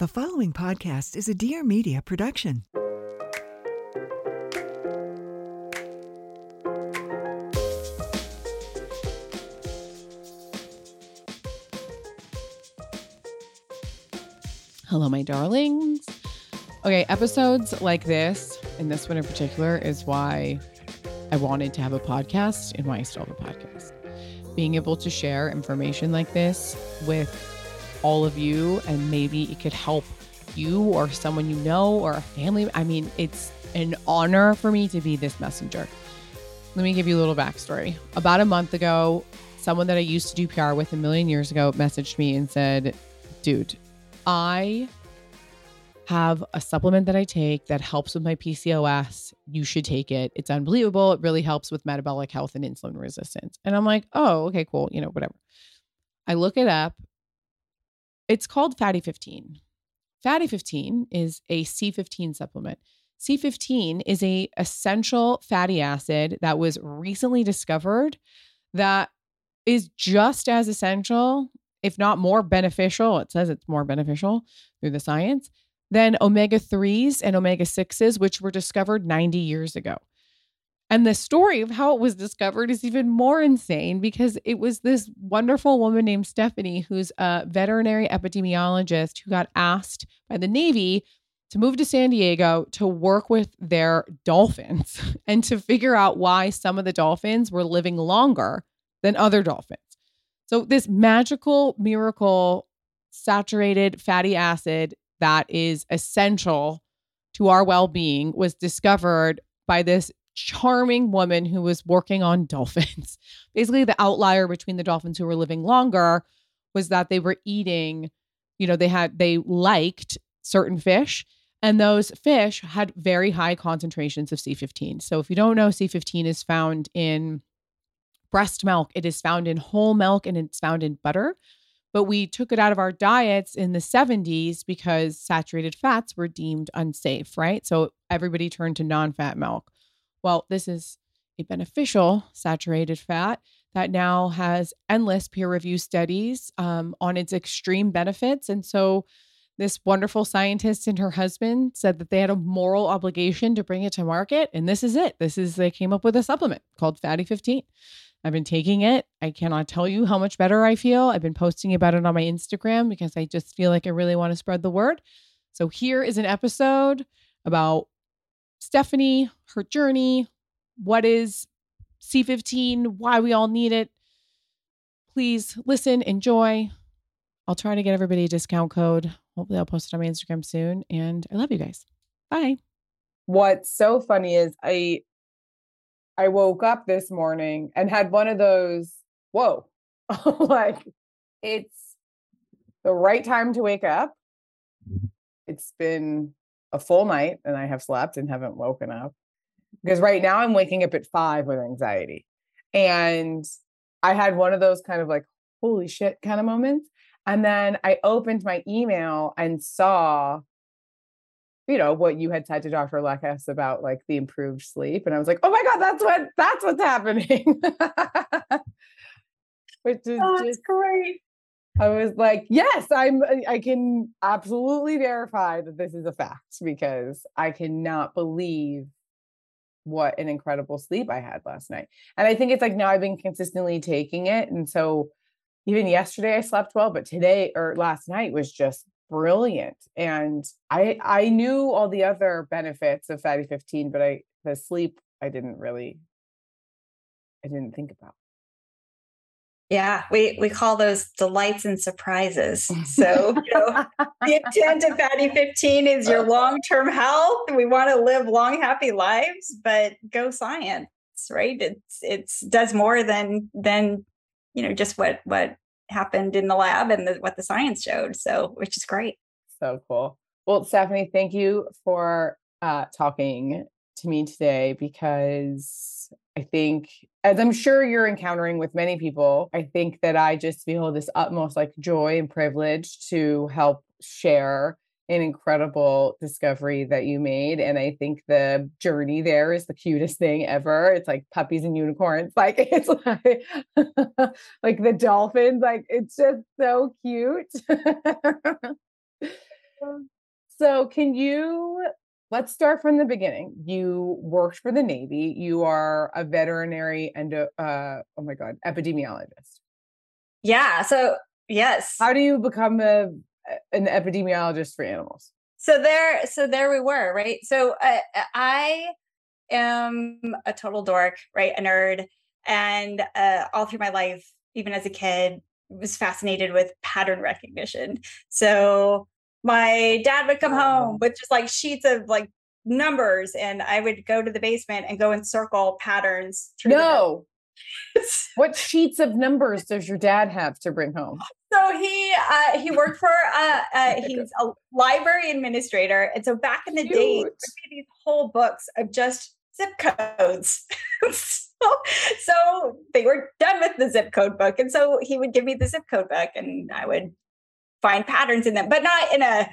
The following podcast is a Dear Media production. Hello, my darlings. Okay, episodes like this, and this one in particular, is why I wanted to have a podcast and why I still have a podcast. Being able to share information like this with all of you, and maybe it could help you or someone you know or a family. I mean, it's an honor for me to be this messenger. Let me give you a little backstory. About a month ago, someone that I used to do PR with a million years ago messaged me and said, Dude, I have a supplement that I take that helps with my PCOS. You should take it. It's unbelievable. It really helps with metabolic health and insulin resistance. And I'm like, oh, okay, cool. You know, whatever. I look it up. It's called Fatty 15. Fatty 15 is a C15 supplement. C15 is a essential fatty acid that was recently discovered that is just as essential, if not more beneficial. It says it's more beneficial through the science than omega 3s and omega 6s, which were discovered 90 years ago. And the story of how it was discovered is even more insane because it was this wonderful woman named Stephanie, who's a veterinary epidemiologist, who got asked by the Navy to move to San Diego to work with their dolphins and to figure out why some of the dolphins were living longer than other dolphins. So, this magical miracle saturated fatty acid that is essential to our well being was discovered by this charming woman who was working on dolphins. Basically, the outlier between the dolphins who were living longer was that they were eating, you know, they had, they liked certain fish. And those fish had very high concentrations of C15. So, if you don't know, C15 is found in breast milk, it is found in whole milk, and it's found in butter. But we took it out of our diets in the 70s because saturated fats were deemed unsafe, right? So, everybody turned to non fat milk. Well, this is a beneficial saturated fat that now has endless peer reviewed studies um, on its extreme benefits. And so, this wonderful scientist and her husband said that they had a moral obligation to bring it to market. And this is it. This is, they came up with a supplement called Fatty 15. I've been taking it. I cannot tell you how much better I feel. I've been posting about it on my Instagram because I just feel like I really want to spread the word. So here is an episode about Stephanie, her journey, what is C15, why we all need it. Please listen, enjoy. I'll try to get everybody a discount code. Hopefully, I'll post it on my Instagram soon. And I love you guys. Bye. What's so funny is I I woke up this morning and had one of those, whoa, like it's the right time to wake up. It's been a full night and I have slept and haven't woken up because right now I'm waking up at five with anxiety. And I had one of those kind of like, holy shit kind of moments. And then I opened my email and saw, you know, what you had said to Dr. Lekas about like the improved sleep. And I was like, oh my God, that's what that's what's happening. Which is oh, just great. I was like, yes, I'm I can absolutely verify that this is a fact because I cannot believe what an incredible sleep I had last night. And I think it's like now I've been consistently taking it. And so even yesterday I slept well, but today or last night was just brilliant. And I I knew all the other benefits of fatty 15, but I the sleep I didn't really I didn't think about. Yeah, we we call those delights and surprises. So you know, the intent of Fatty 15 is your long-term health. We want to live long, happy lives, but go science, right? It's it's does more than than you know just what what happened in the lab and the, what the science showed. So which is great. So cool. Well, Stephanie, thank you for uh, talking to me today because I think, as I'm sure you're encountering with many people, I think that I just feel this utmost like joy and privilege to help share an incredible discovery that you made. And I think the journey there is the cutest thing ever. It's like puppies and unicorns. Like it's like like the dolphins. Like it's just so cute. so can you let's start from the beginning. You worked for the Navy. You are a veterinary and uh, oh my god, epidemiologist. Yeah. So yes. How do you become a an epidemiologist for animals? So there, so there we were, right? So uh, I am a total dork, right? A nerd, and uh, all through my life, even as a kid, was fascinated with pattern recognition. So my dad would come home with just like sheets of like numbers and I would go to the basement and go and circle patterns. no. what sheets of numbers does your dad have to bring home? So he uh, he worked for uh, uh, he's a library administrator, and so back in the Cute. day, these whole books of just zip codes. so, so they were done with the zip code book, and so he would give me the zip code book, and I would find patterns in them, but not in a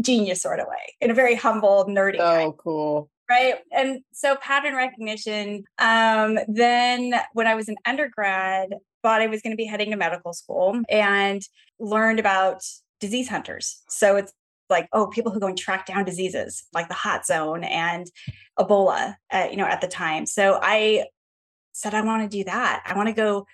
genius sort of way, in a very humble, nerdy. Oh, kind. cool. Right. And so pattern recognition. Um, then when I was an undergrad, thought I was going to be heading to medical school and learned about disease hunters. So it's like, oh, people who go and track down diseases like the hot zone and Ebola, uh, you know, at the time. So I said, I want to do that. I want to go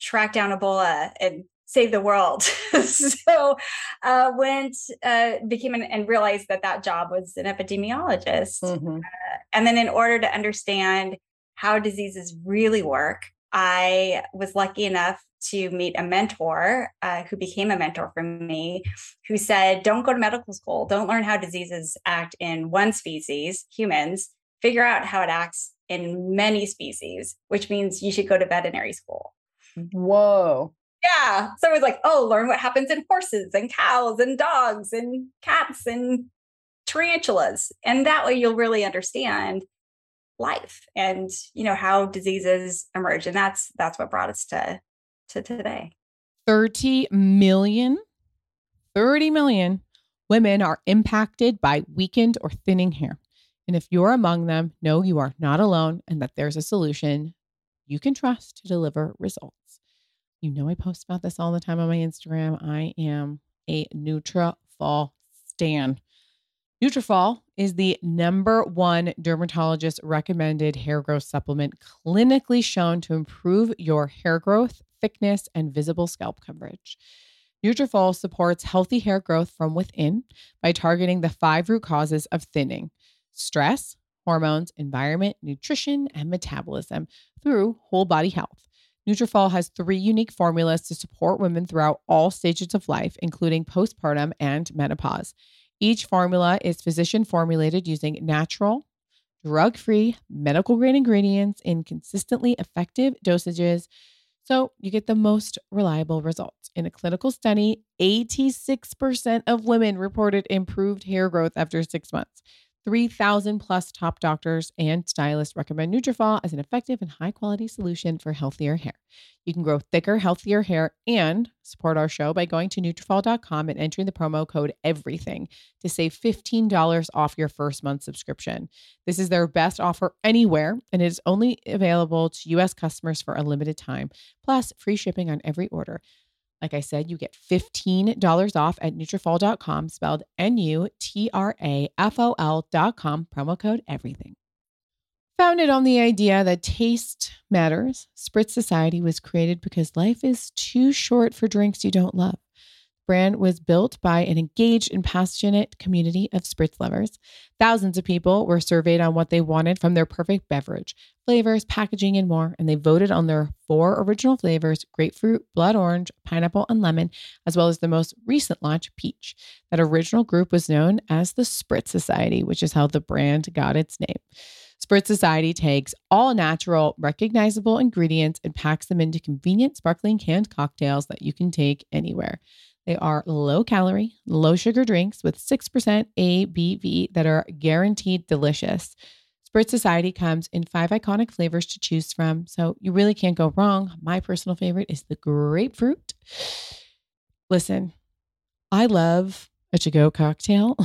track down Ebola and save the world. so uh, went, uh, became an, and realized that that job was an epidemiologist. Mm-hmm. Uh, and then in order to understand how diseases really work, I was lucky enough to meet a mentor uh, who became a mentor for me, who said, Don't go to medical school. Don't learn how diseases act in one species, humans. Figure out how it acts in many species, which means you should go to veterinary school. Whoa. Yeah. So it was like, oh, learn what happens in horses and cows and dogs and cats and tarantulas. And that way you'll really understand life and you know how diseases emerge. And that's that's what brought us to to today. 30 million 30 million women are impacted by weakened or thinning hair. And if you're among them, know you are not alone and that there's a solution you can trust to deliver results. You know, I post about this all the time on my Instagram. I am a Nutrafol stan. Nutrafol is the number one dermatologist recommended hair growth supplement clinically shown to improve your hair growth, thickness, and visible scalp coverage. Nutrafol supports healthy hair growth from within by targeting the five root causes of thinning: stress, hormones, environment, nutrition, and metabolism through whole body health. Nutrafol has three unique formulas to support women throughout all stages of life, including postpartum and menopause. Each formula is physician formulated using natural, drug free, medical grade ingredients in consistently effective dosages so you get the most reliable results. In a clinical study, 86% of women reported improved hair growth after six months. 3,000 plus top doctors and stylists recommend Nutrafol as an effective and high quality solution for healthier hair. You can grow thicker, healthier hair and support our show by going to Nutrafol.com and entering the promo code EVERYTHING to save $15 off your first month subscription. This is their best offer anywhere, and it is only available to U.S. customers for a limited time, plus free shipping on every order. Like I said, you get $15 off at Nutrafol.com, spelled N-U-T-R-A-F-O-L.com, promo code everything. Founded on the idea that taste matters, Spritz Society was created because life is too short for drinks you don't love. Brand was built by an engaged and passionate community of spritz lovers. Thousands of people were surveyed on what they wanted from their perfect beverage, flavors, packaging, and more, and they voted on their four original flavors grapefruit, blood orange, pineapple, and lemon, as well as the most recent launch, peach. That original group was known as the Spritz Society, which is how the brand got its name. Spritz Society takes all natural, recognizable ingredients and packs them into convenient, sparkling canned cocktails that you can take anywhere. They are low calorie, low sugar drinks with 6% ABV that are guaranteed delicious. Spritz Society comes in five iconic flavors to choose from, so you really can't go wrong. My personal favorite is the grapefruit. Listen, I love a to go cocktail.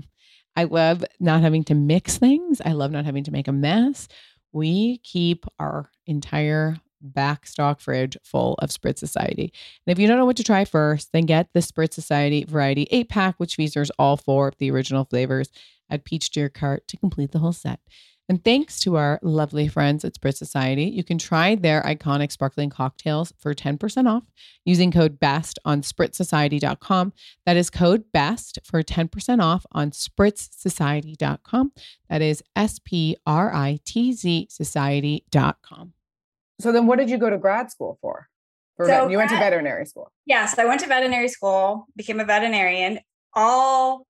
I love not having to mix things. I love not having to make a mess. We keep our entire back stock fridge full of Spritz Society. And if you don't know what to try first, then get the Spritz Society Variety 8 pack, which features all four of the original flavors. Add peach to your cart to complete the whole set. And thanks to our lovely friends at Spritz Society, you can try their iconic sparkling cocktails for 10% off using code BEST on spritzsociety.com. That is code BEST for 10% off on spritzsociety.com. That is S P R I T Z society.com. So then what did you go to grad school for? for So you went to veterinary school. Yeah, so I went to veterinary school, became a veterinarian, all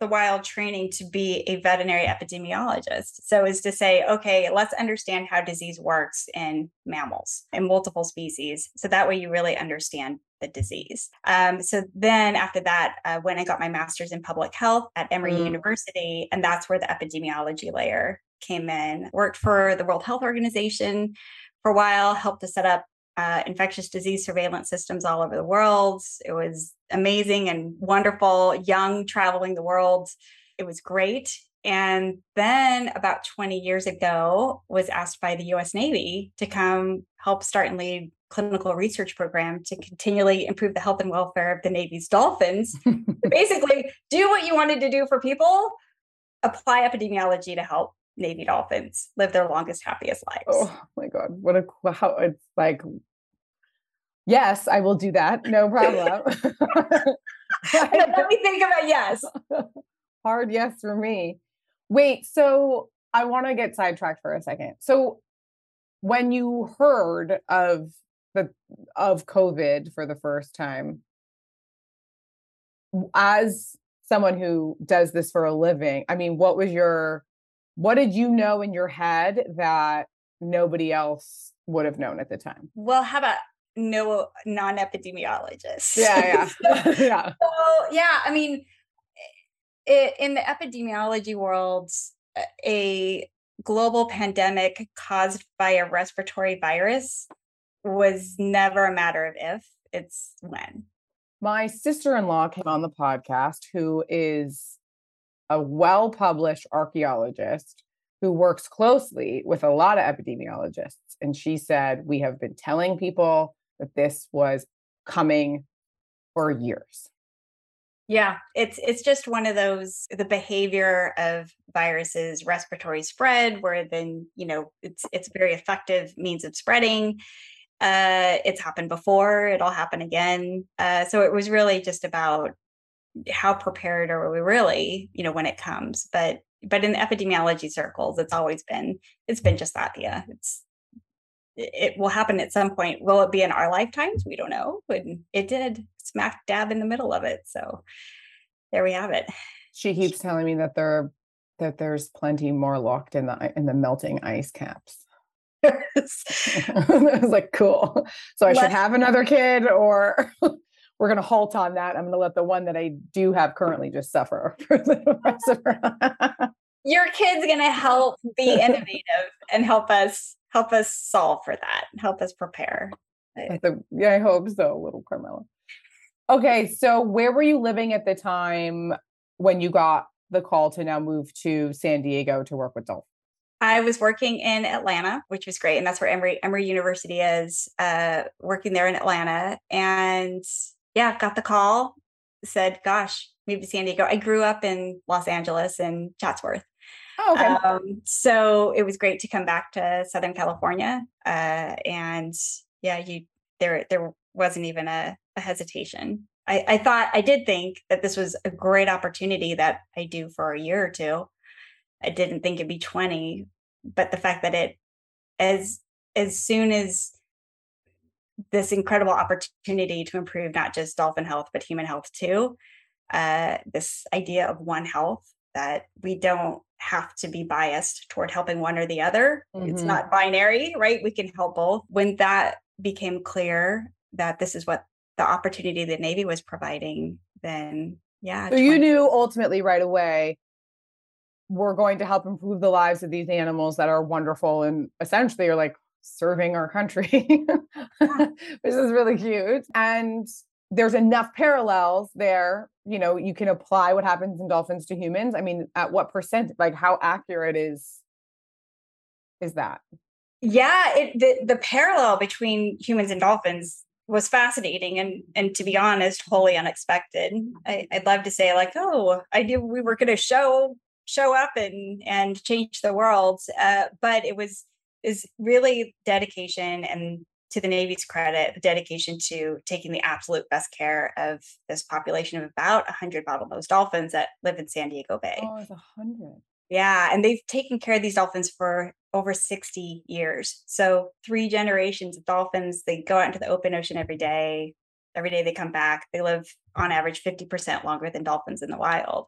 the while training to be a veterinary epidemiologist. So is to say, okay, let's understand how disease works in mammals in multiple species. So that way you really understand the disease. Um, so then after that, when I got my master's in public health at Emory Mm. University. And that's where the epidemiology layer came in. Worked for the World Health Organization for a while, helped to set up uh, infectious disease surveillance systems all over the world. It was amazing and wonderful, young, traveling the world. It was great. And then about 20 years ago, was asked by the US Navy to come help start and lead clinical research program to continually improve the health and welfare of the Navy's dolphins. Basically, do what you wanted to do for people, apply epidemiology to help Navy dolphins live their longest, happiest lives. Oh my god, what a how it's like. Yes, I will do that. No problem. Let me think about yes. Hard yes for me. Wait, so I want to get sidetracked for a second. So when you heard of the of COVID for the first time, as someone who does this for a living, I mean, what was your what did you know in your head that nobody else would have known at the time? Well, how about no non-epidemiologists? Yeah, yeah. yeah. So yeah, I mean, eh, i in the epidemiology world, a- a global pandemic caused by a respiratory virus was never a matter of if, it's when. My sister in law came on the podcast, who is a well published archaeologist who works closely with a lot of epidemiologists. And she said, We have been telling people that this was coming for years. Yeah, it's it's just one of those the behavior of viruses, respiratory spread, where then you know it's it's very effective means of spreading. Uh, it's happened before; it'll happen again. Uh, so it was really just about how prepared are we really, you know, when it comes. But but in the epidemiology circles, it's always been it's been just that. Yeah, it's it will happen at some point. Will it be in our lifetimes? We don't know. But it did smack dab in the middle of it. So there we have it. She keeps telling me that there that there's plenty more locked in the in the melting ice caps. I was like, cool. So I should Let's- have another kid, or we're gonna halt on that. I'm gonna let the one that I do have currently just suffer for the rest of her. Your kid's gonna help be innovative and help us help us solve for that. Help us prepare. I think- yeah, I hope so, little Carmela. Okay, so where were you living at the time when you got the call to now move to San Diego to work with Dolphin? I was working in Atlanta, which was great, and that's where Emory Emory University is. Uh, working there in Atlanta, and yeah, got the call. Said, "Gosh, move to San Diego." I grew up in Los Angeles and Chatsworth, Oh, okay. Um, so it was great to come back to Southern California. Uh, and yeah, you there there wasn't even a, a hesitation. I, I thought I did think that this was a great opportunity that I do for a year or two. I didn't think it'd be 20, but the fact that it as as soon as this incredible opportunity to improve not just dolphin health but human health too. Uh, this idea of one health that we don't have to be biased toward helping one or the other. Mm-hmm. it's not binary right? We can help both. When that became clear that this is what the opportunity the navy was providing then yeah so 20- you knew ultimately right away we're going to help improve the lives of these animals that are wonderful and essentially are like serving our country, which is really cute. And there's enough parallels there. You know, you can apply what happens in dolphins to humans. I mean, at what percent, like how accurate is is that? Yeah, it, the the parallel between humans and dolphins was fascinating and and to be honest, wholly unexpected. I, would love to say like, oh, I knew we were going to show show up and and change the world, uh, but it was is really dedication and to the Navy's credit, the dedication to taking the absolute best care of this population of about 100 bottlenose dolphins that live in San Diego Bay. Oh, it's 100. Yeah, and they've taken care of these dolphins for over 60 years. So, three generations of dolphins, they go out into the open ocean every day. Every day they come back. They live on average 50% longer than dolphins in the wild.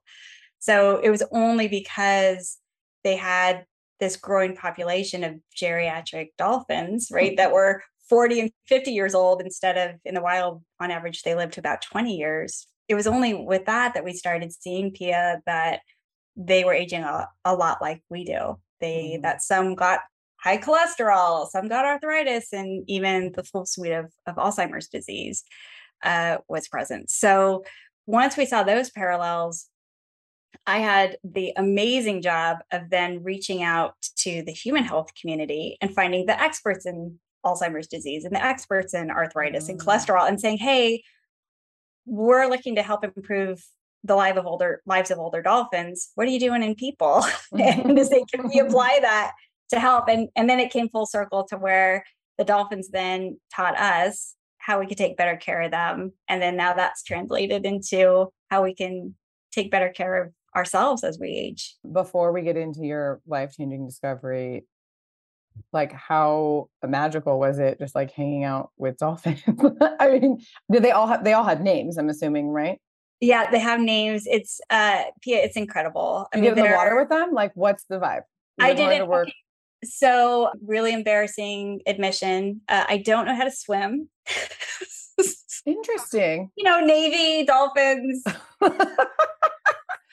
So, it was only because they had this growing population of geriatric dolphins, right, that were 40 and 50 years old instead of in the wild, on average, they lived to about 20 years. It was only with that that we started seeing Pia that they were aging a, a lot like we do. They mm-hmm. that some got high cholesterol, some got arthritis, and even the full suite of, of Alzheimer's disease uh, was present. So once we saw those parallels, I had the amazing job of then reaching out to the human health community and finding the experts in Alzheimer's disease and the experts in arthritis and mm. cholesterol and saying, hey, we're looking to help improve the life of older lives of older dolphins. What are you doing in people? and to say, can we apply that to help? And and then it came full circle to where the dolphins then taught us how we could take better care of them. And then now that's translated into how we can take better care of ourselves as we age. Before we get into your life changing discovery, like how magical was it just like hanging out with dolphins? I mean, did they all have they all had names, I'm assuming, right? Yeah, they have names. It's uh Pia, it's incredible. I you mean, get in the water with them? Like what's the vibe? I didn't work. So really embarrassing admission. Uh, I don't know how to swim. Interesting. You know, Navy, dolphins.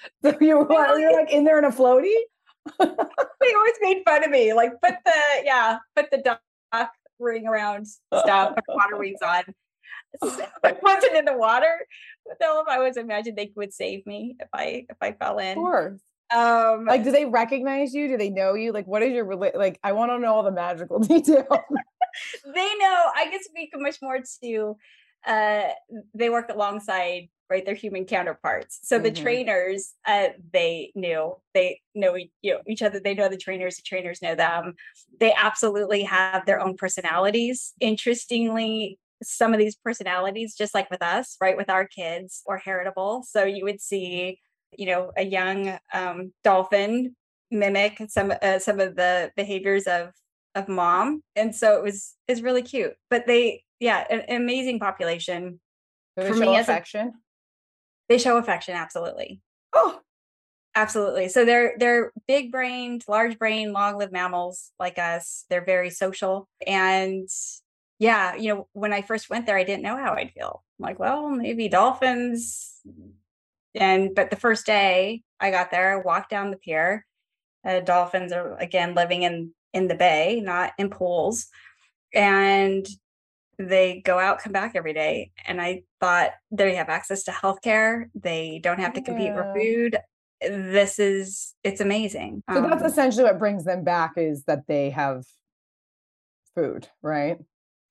So you were you're like in there in a floaty? they always made fun of me. Like put the yeah, put the duck ring around stuff, put water wings on. So I wasn't in the water with them. I always imagined they would save me if I if I fell in. Of course. Um, like, do they recognize you? Do they know you? Like, what is your like? I want to know all the magical details. they know. I get to speak much more to. Uh, they work alongside right? They're human counterparts. So mm-hmm. the trainers, uh, they knew they know you know, each other. They know the trainers. The trainers know them. They absolutely have their own personalities. Interestingly, some of these personalities, just like with us, right, with our kids, are heritable. So you would see, you know, a young um, dolphin mimic some uh, some of the behaviors of of mom, and so it was is really cute. But they, yeah, an, an amazing population. For me, affection. They show affection, absolutely. Oh, absolutely. So they're they're big brained, large brain, long lived mammals like us. They're very social. And yeah, you know, when I first went there, I didn't know how I'd feel. I'm like, well, maybe dolphins. And but the first day I got there, I walked down the pier. Uh, dolphins are again living in in the bay, not in pools. And they go out, come back every day. And I thought they have access to healthcare. They don't have to compete yeah. for food. This is it's amazing. So um, that's essentially what brings them back is that they have food, right?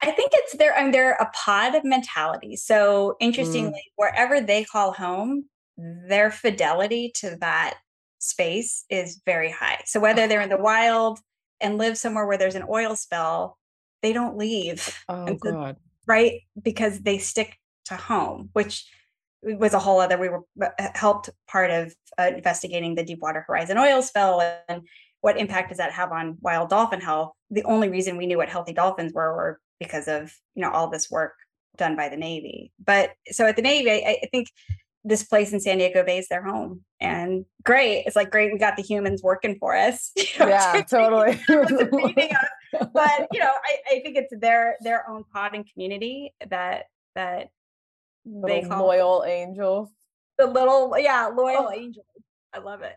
I think it's their mean, they're a pod mentality. So mm. interestingly, mm. wherever they call home, their fidelity to that space is very high. So whether they're in the wild and live somewhere where there's an oil spill, they don't leave. Oh so- god. right? Because they stick to home, which was a whole other. We were uh, helped part of uh, investigating the Deepwater Horizon oil spill and what impact does that have on wild dolphin health. The only reason we knew what healthy dolphins were were because of you know all this work done by the Navy. But so at the Navy, I, I think this place in San Diego Bay is their home, and great. It's like great. We got the humans working for us. you know, Yeah, totally. but you know, I, I think it's their their own pod and community that that they call loyal angels. the little yeah loyal oh. angels. I love it.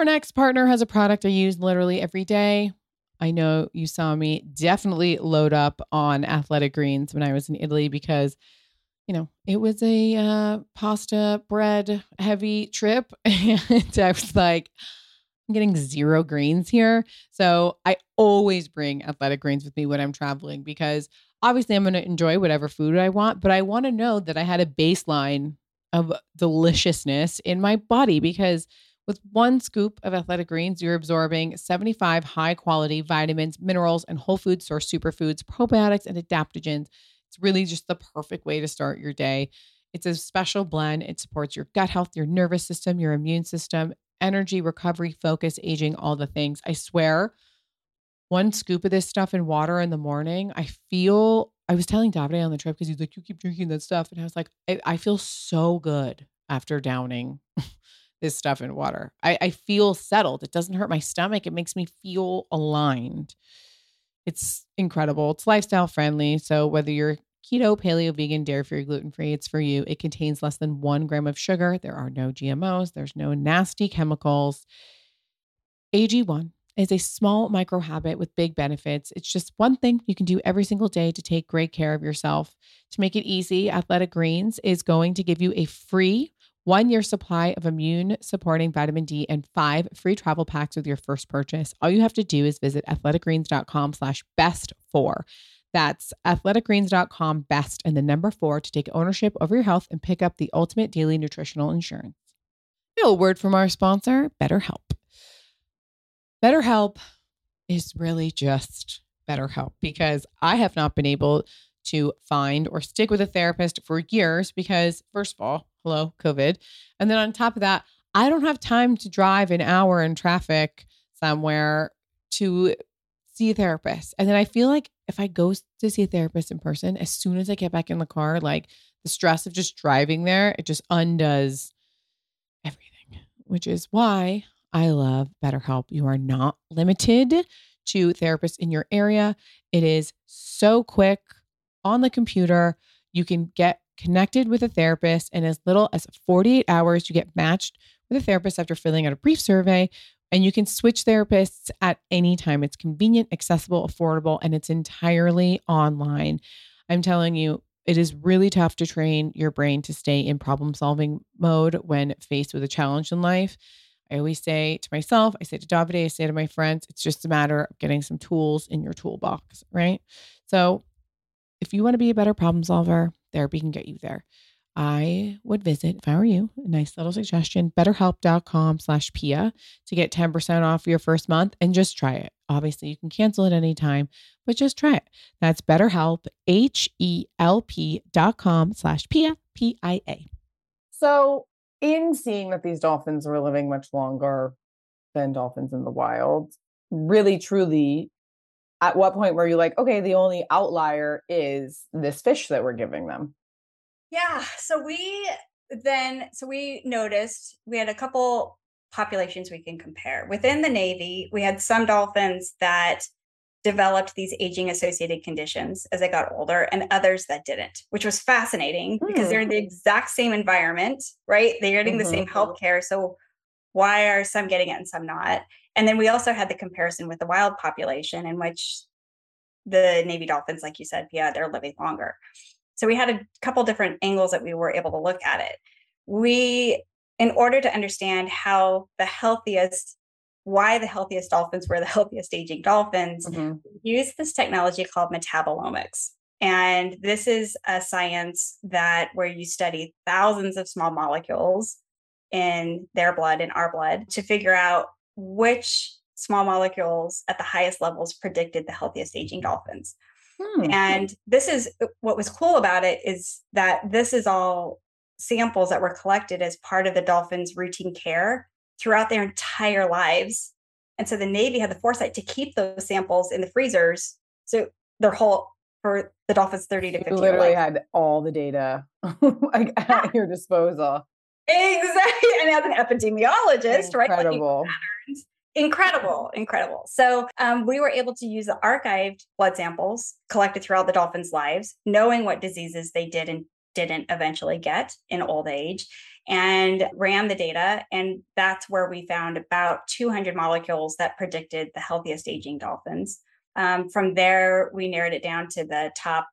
Our next partner has a product I use literally every day. I know you saw me definitely load up on athletic greens when I was in Italy because, you know, it was a uh, pasta bread heavy trip. And I was like, I'm getting zero greens here. So I always bring athletic greens with me when I'm traveling because obviously I'm going to enjoy whatever food I want, but I want to know that I had a baseline of deliciousness in my body because with one scoop of athletic greens, you're absorbing 75 high quality vitamins, minerals, and whole food source superfoods, probiotics, and adaptogens. It's really just the perfect way to start your day. It's a special blend. It supports your gut health, your nervous system, your immune system, energy, recovery, focus, aging, all the things. I swear, one scoop of this stuff in water in the morning, I feel. I was telling Davide on the trip because he's like, You keep drinking that stuff. And I was like, I, I feel so good after downing this stuff in water. I, I feel settled. It doesn't hurt my stomach. It makes me feel aligned. It's incredible. It's lifestyle friendly. So whether you're keto, paleo, vegan, dairy free, gluten free, it's for you. It contains less than one gram of sugar. There are no GMOs. There's no nasty chemicals. AG1 is a small micro habit with big benefits. It's just one thing you can do every single day to take great care of yourself. To make it easy, Athletic Greens is going to give you a free one year supply of immune supporting vitamin D and five free travel packs with your first purchase. All you have to do is visit athleticgreens.com slash best four. That's athleticgreens.com best and the number four to take ownership over your health and pick up the ultimate daily nutritional insurance. A word from our sponsor, BetterHelp. BetterHelp is really just BetterHelp because I have not been able to find or stick with a therapist for years because, first of all, hello, COVID. And then on top of that, I don't have time to drive an hour in traffic somewhere to see a therapist. And then I feel like if I go to see a therapist in person, as soon as I get back in the car, like the stress of just driving there, it just undoes everything, which is why I love BetterHelp. You are not limited to therapists in your area. It is so quick on the computer. You can get connected with a therapist in as little as 48 hours. You get matched with a therapist after filling out a brief survey, and you can switch therapists at any time. It's convenient, accessible, affordable, and it's entirely online. I'm telling you, it is really tough to train your brain to stay in problem solving mode when faced with a challenge in life. I always say to myself, I say to Davide, I say to my friends, it's just a matter of getting some tools in your toolbox, right? So if you want to be a better problem solver, therapy can get you there. I would visit, if I were you, a nice little suggestion, betterhelp.com slash Pia to get 10% off your first month and just try it. Obviously, you can cancel at any time, but just try it. That's betterhelp, H-E-L-P dot com slash Pia, P-I-A. So, in seeing that these dolphins were living much longer than dolphins in the wild, really, truly, at what point were you like, okay, the only outlier is this fish that we're giving them? Yeah. So we then, so we noticed we had a couple populations we can compare. Within the Navy, we had some dolphins that developed these aging associated conditions as they got older and others that didn't, which was fascinating because hmm. they're in the exact same environment, right? They're getting the same mm-hmm. health care. So Why are some getting it and some not? And then we also had the comparison with the wild population, in which the Navy dolphins, like you said, yeah, they're living longer. So we had a couple different angles that we were able to look at it. We, in order to understand how the healthiest, why the healthiest dolphins were the healthiest aging dolphins, mm-hmm. use this technology called metabolomics. And this is a science that where you study thousands of small molecules in their blood, in our blood, to figure out which small molecules at the highest levels predicted the healthiest aging dolphins. Hmm. And this is uh, what was cool about it is that this is all samples that were collected as part of the dolphins' routine care throughout their entire lives. And so the Navy had the foresight to keep those samples in the freezers. So their whole for the dolphins 30 to 50 you literally had all the data like at your disposal exactly and as an epidemiologist incredible. right incredible incredible so um, we were able to use the archived blood samples collected throughout the dolphins lives knowing what diseases they did and didn't eventually get in old age and ran the data and that's where we found about 200 molecules that predicted the healthiest aging dolphins um, from there, we narrowed it down to the top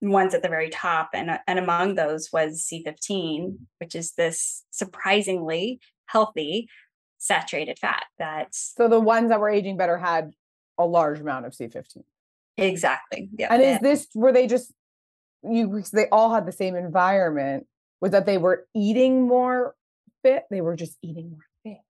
ones at the very top. And, and among those was C15, which is this surprisingly healthy saturated fat. That's so the ones that were aging better had a large amount of C15. Exactly. Yeah. And is this were they just you they all had the same environment? Was that they were eating more fit? They were just eating more fit.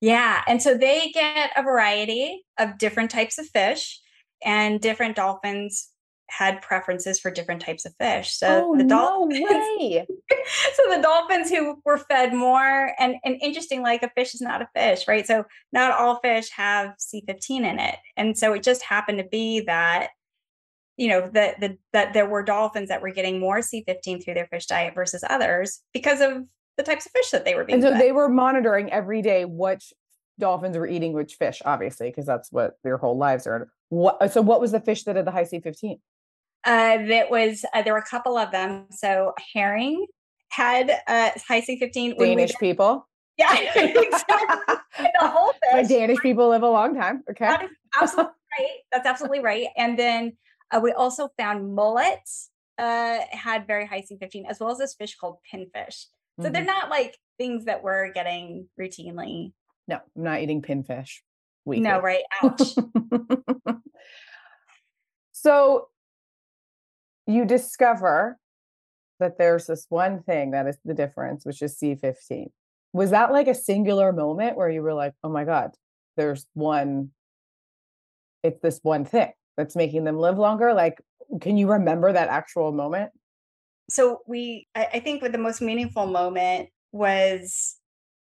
yeah. And so they get a variety of different types of fish, and different dolphins had preferences for different types of fish. So oh, the dolphins, no way. so the dolphins who were fed more, and, and interesting, like a fish is not a fish, right? So not all fish have C15 in it. And so it just happened to be that you know that the, that there were dolphins that were getting more C15 through their fish diet versus others because of the types of fish that they were being. And so fed. they were monitoring every day which dolphins were eating which fish, obviously, because that's what their whole lives are. What? So what was the fish that had the high C fifteen? Uh, that was uh, there were a couple of them. So herring had uh, high C fifteen. Danish we, people. Yeah, exactly. the whole fish. But Danish people live a long time. Okay, absolutely right. That's absolutely right. And then uh, we also found mullets uh, had very high C15, as well as this fish called pinfish. So mm-hmm. they're not like things that we're getting routinely. No, I'm not eating pinfish. Weekly. No, right? Ouch. so you discover that there's this one thing that is the difference, which is C15. Was that like a singular moment where you were like, oh my God, there's one, it's this one thing that's making them live longer? Like, can you remember that actual moment? so we I, I think what the most meaningful moment was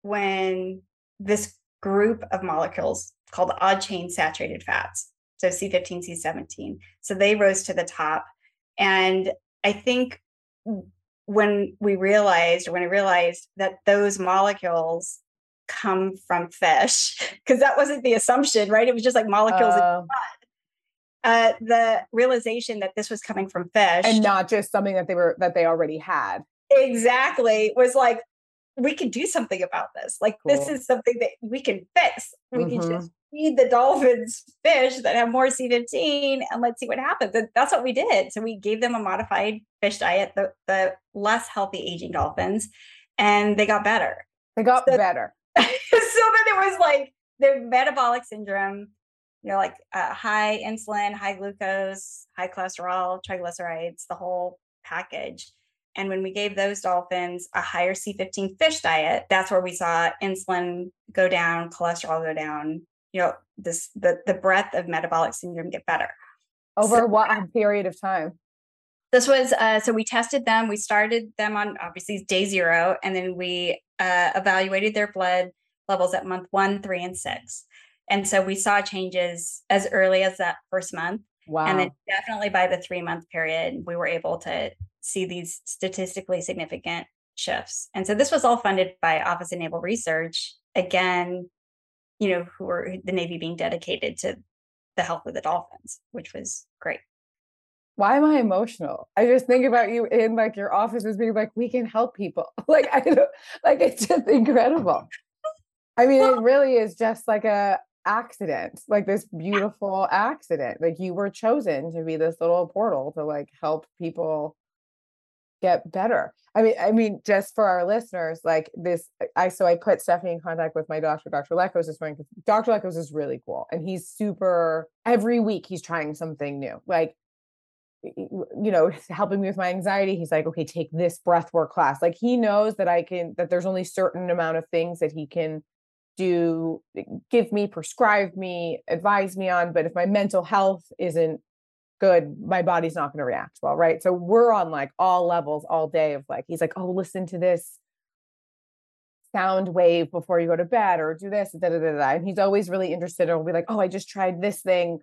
when this group of molecules called odd chain saturated fats so c15 c17 so they rose to the top and i think when we realized when i realized that those molecules come from fish because that wasn't the assumption right? It was just like molecules uh, uh, the realization that this was coming from fish and not just something that they were that they already had. Exactly was like we can do something about this. Like cool. this is something that we can fix. We mm-hmm. can just feed the dolphins fish that have more c15 and let's see what happens. And that's what we did. So we gave them a modified fish diet the, the less healthy aging dolphins and they got better. They got so, better. so then it was like the metabolic syndrome you know, like uh, high insulin, high glucose, high cholesterol, triglycerides, the whole package. And when we gave those dolphins a higher C15 fish diet, that's where we saw insulin go down, cholesterol go down, you know, this the the breadth of metabolic syndrome get better. Over so, what period of time? This was uh, so we tested them. We started them on obviously day zero, and then we uh, evaluated their blood levels at month one, three, and six. And so we saw changes as early as that first month. Wow. And then definitely by the three month period, we were able to see these statistically significant shifts. And so this was all funded by Office of Naval Research. Again, you know, who were the Navy being dedicated to the health of the dolphins, which was great. Why am I emotional? I just think about you in like your office as being like, we can help people. Like I don't like it's just incredible. I mean, it really is just like a accident, like this beautiful accident. Like you were chosen to be this little portal to like help people get better. I mean, I mean, just for our listeners, like this, I so I put Stephanie in contact with my doctor, Dr. Lekos this morning. Dr. Lekos is really cool, and he's super. Every week, he's trying something new. Like, you know, helping me with my anxiety. He's like, okay, take this breath work class. Like, he knows that I can. That there's only certain amount of things that he can do, eh, give me, prescribe me, advise me on. But if my mental health isn't good, my body's not going to react well, right? So we're on like all levels all day of like, he's like, oh, listen to this sound wave before you go to bed or do this, da, da, da, da. and he's always really interested. Or be like, oh, I just tried this thing.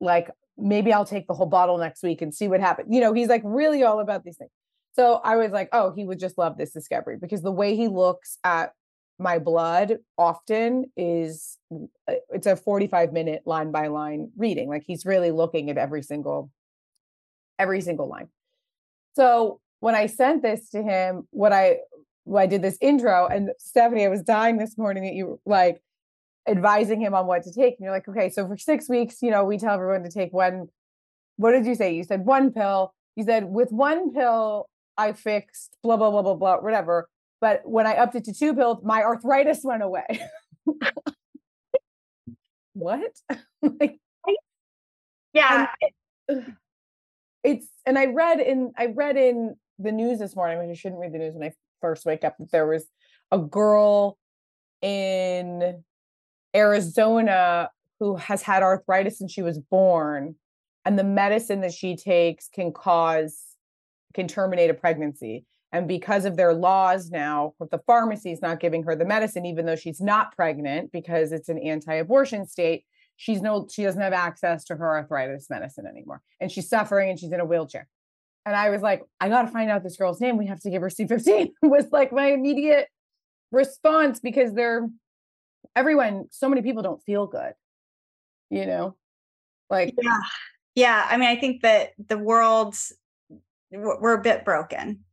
Like maybe I'll take the whole bottle next week and see what happens. You know, he's like really all about these things. So I was like, oh, he would just love this discovery because the way he looks at my blood often is uh, it's a 45 minute line by line reading like he's really looking at every single every single line. So when i sent this to him what i what i did this intro and stephanie i was dying this morning that you like advising him on what to take and you're like okay so for six weeks you know we tell everyone to take one what did you say? You said one pill. You said with one pill i fixed blah blah blah blah blah whatever but when I upped it to two pills, my arthritis went away. what? like, yeah. And it's and I read in I read in the news this morning, which I shouldn't read the news when I first wake up, that there was a girl in Arizona who has had arthritis since she was born, and the medicine that she takes can cause can terminate a pregnancy. And because of their laws now, the pharmacy is not giving her the medicine, even though she's not pregnant, because it's an anti-abortion state, she's no, she doesn't have access to her arthritis medicine anymore. And she's suffering and she's in a wheelchair. And I was like, I gotta find out this girl's name. We have to give her C15 was like my immediate response because they're everyone, so many people don't feel good, you know? Like yeah. Yeah. I mean, I think that the world's we're a bit broken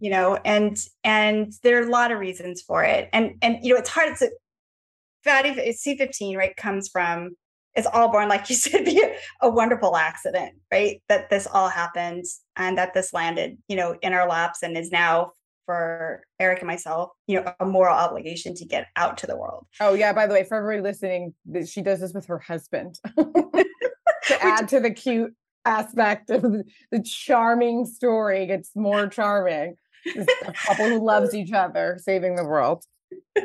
you know and and there are a lot of reasons for it. And and you know it's hard to fatty c15 right comes from it's all born like you said be a, a wonderful accident right that this all happened and that this landed you know in our laps and is now for Eric and myself, you know, a moral obligation to get out to the world. Oh yeah, by the way, for everybody listening, she does this with her husband to add to the cute aspect of the, the charming story. Gets more charming a couple who loves each other saving the world.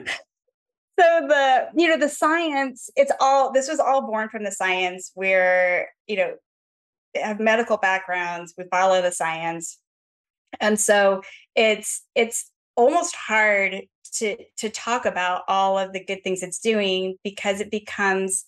So the you know the science it's all this was all born from the science where you know have medical backgrounds we follow the science. And so it's it's almost hard to to talk about all of the good things it's doing because it becomes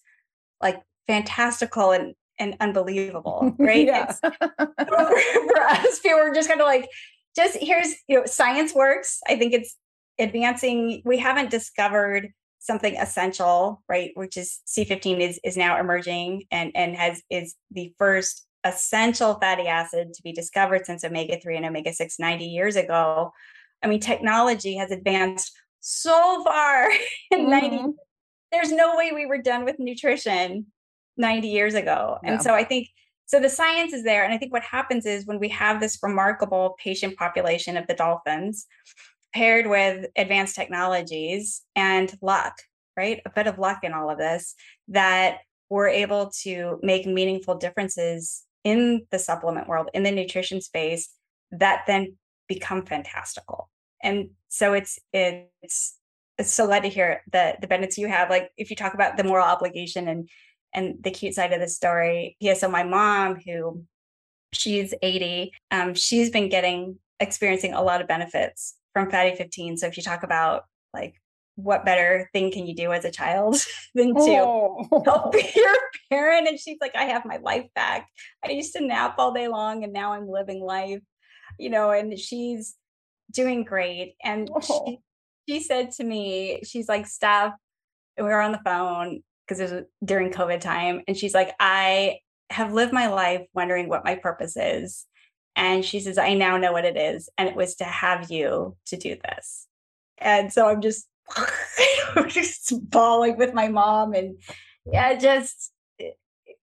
like fantastical and and unbelievable right? Yeah. for, for us are just kind of like just here's you know science works. I think it's advancing. We haven't discovered something essential right which is c15 is is now emerging and and has is the first essential fatty acid to be discovered since omega-3 and omega-6 90 years ago. I mean technology has advanced so far in mm-hmm. 90 there's no way we were done with nutrition 90 years ago. And so i think so the science is there. And I think what happens is when we have this remarkable patient population of the dolphins paired with advanced technologies and luck, right? A bit of luck in all of this, that we're able to make meaningful differences in the supplement world, in the nutrition space, that then become fantastical. And so it's it's it's so glad to hear the the benefits you have. Like if you talk about the moral obligation and and the cute side of the story. Yeah, so my mom, who she's 80, um, she's been getting experiencing a lot of benefits from Fatty 15. So if you talk about like what better thing can you do as a child than to oh. help your parent? And she's like, I have my life back. I used to nap all day long and now I'm living life, you know, and she's doing great. And oh. she, she said to me, she's like, Steph, we were on the phone because it was during COVID time. And she's like, I have lived my life wondering what my purpose is. And she says, I now know what it is. And it was to have you to do this. And so I'm just just bawling with my mom. And yeah, just eh,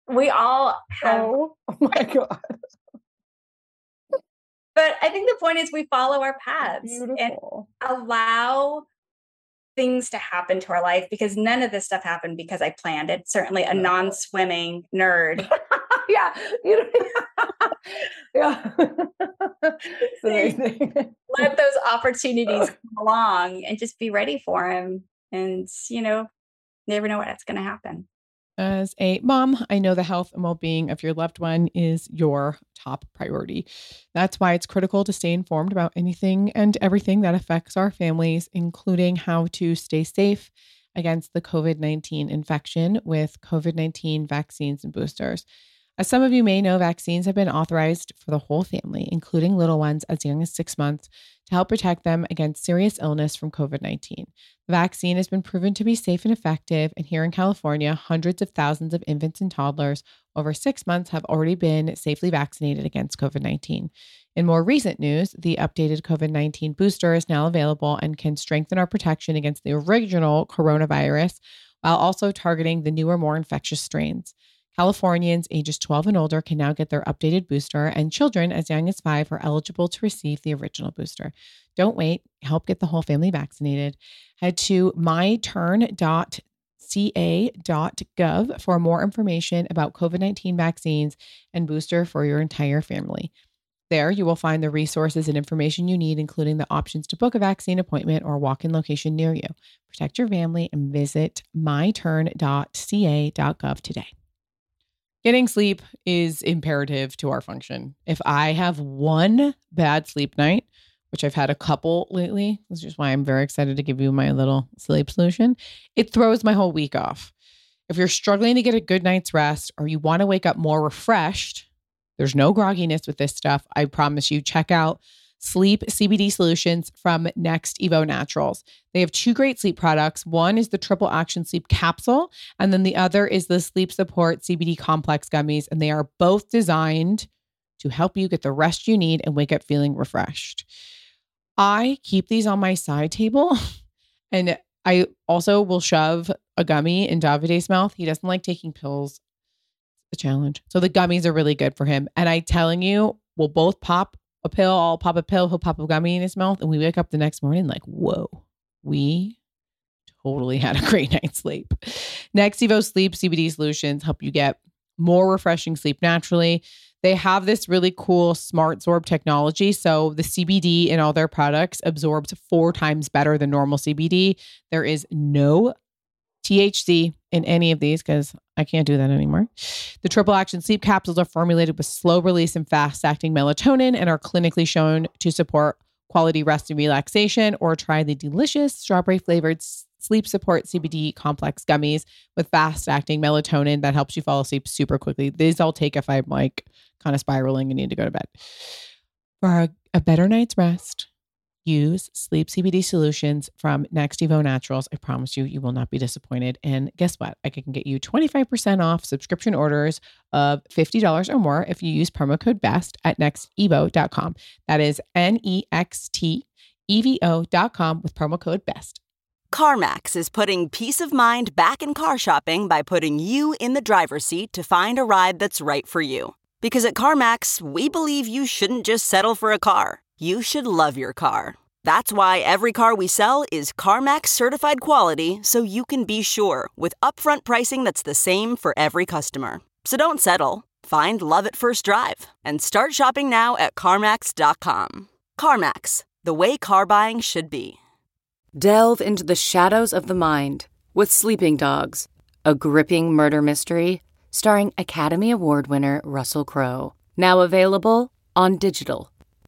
we all have. Oh, oh my God. But I think the point is we follow our paths Beautiful. and allow things to happen to our life because none of this stuff happened because I planned it. Certainly a non-swimming nerd. yeah. You yeah. Let those opportunities come along and just be ready for them. And you know, never know what's going to happen. As a mom, I know the health and well being of your loved one is your top priority. That's why it's critical to stay informed about anything and everything that affects our families, including how to stay safe against the COVID 19 infection with COVID 19 vaccines and boosters. As some of you may know, vaccines have been authorized for the whole family, including little ones as young as six months, to help protect them against serious illness from COVID 19. The vaccine has been proven to be safe and effective, and here in California, hundreds of thousands of infants and toddlers over six months have already been safely vaccinated against COVID 19. In more recent news, the updated COVID 19 booster is now available and can strengthen our protection against the original coronavirus while also targeting the newer, more infectious strains. Californians ages 12 and older can now get their updated booster, and children as young as five are eligible to receive the original booster. Don't wait, help get the whole family vaccinated. Head to myturn.ca.gov for more information about COVID 19 vaccines and booster for your entire family. There, you will find the resources and information you need, including the options to book a vaccine appointment or walk in location near you. Protect your family and visit myturn.ca.gov today. Getting sleep is imperative to our function. If I have one bad sleep night, which I've had a couple lately, which is why I'm very excited to give you my little sleep solution, it throws my whole week off. If you're struggling to get a good night's rest or you want to wake up more refreshed, there's no grogginess with this stuff. I promise you. Check out sleep CBD solutions from Next Evo Naturals. They have two great sleep products. One is the triple action sleep capsule, and then the other is the sleep support CBD complex gummies. And they are both designed to help you get the rest you need and wake up feeling refreshed. I keep these on my side table, and I also will shove a gummy in Davide's mouth. He doesn't like taking pills. It's a challenge. So the gummies are really good for him. And I telling you, we'll both pop a pill, I'll pop a pill, he'll pop a gummy in his mouth, and we wake up the next morning like, whoa, we totally had a great night's sleep. Next Evo Sleep CBD solutions help you get more refreshing sleep naturally. They have this really cool smart sorb technology. So the CBD in all their products absorbs four times better than normal CBD. There is no THC in any of these because I can't do that anymore. The triple action sleep capsules are formulated with slow release and fast acting melatonin and are clinically shown to support quality rest and relaxation. Or try the delicious strawberry flavored sleep support CBD complex gummies with fast acting melatonin that helps you fall asleep super quickly. These I'll take if I'm like kind of spiraling and need to go to bed. For a, a better night's rest, use Sleep CBD solutions from Next Evo Naturals. I promise you, you will not be disappointed. And guess what? I can get you 25% off subscription orders of $50 or more if you use promo code BEST at nextevo.com. That is N E X T E V O.com with promo code BEST. CarMax is putting peace of mind back in car shopping by putting you in the driver's seat to find a ride that's right for you. Because at CarMax, we believe you shouldn't just settle for a car you should love your car. That's why every car we sell is CarMax certified quality so you can be sure with upfront pricing that's the same for every customer. So don't settle. Find love at first drive and start shopping now at CarMax.com. CarMax, the way car buying should be. Delve into the shadows of the mind with Sleeping Dogs, a gripping murder mystery starring Academy Award winner Russell Crowe. Now available on digital.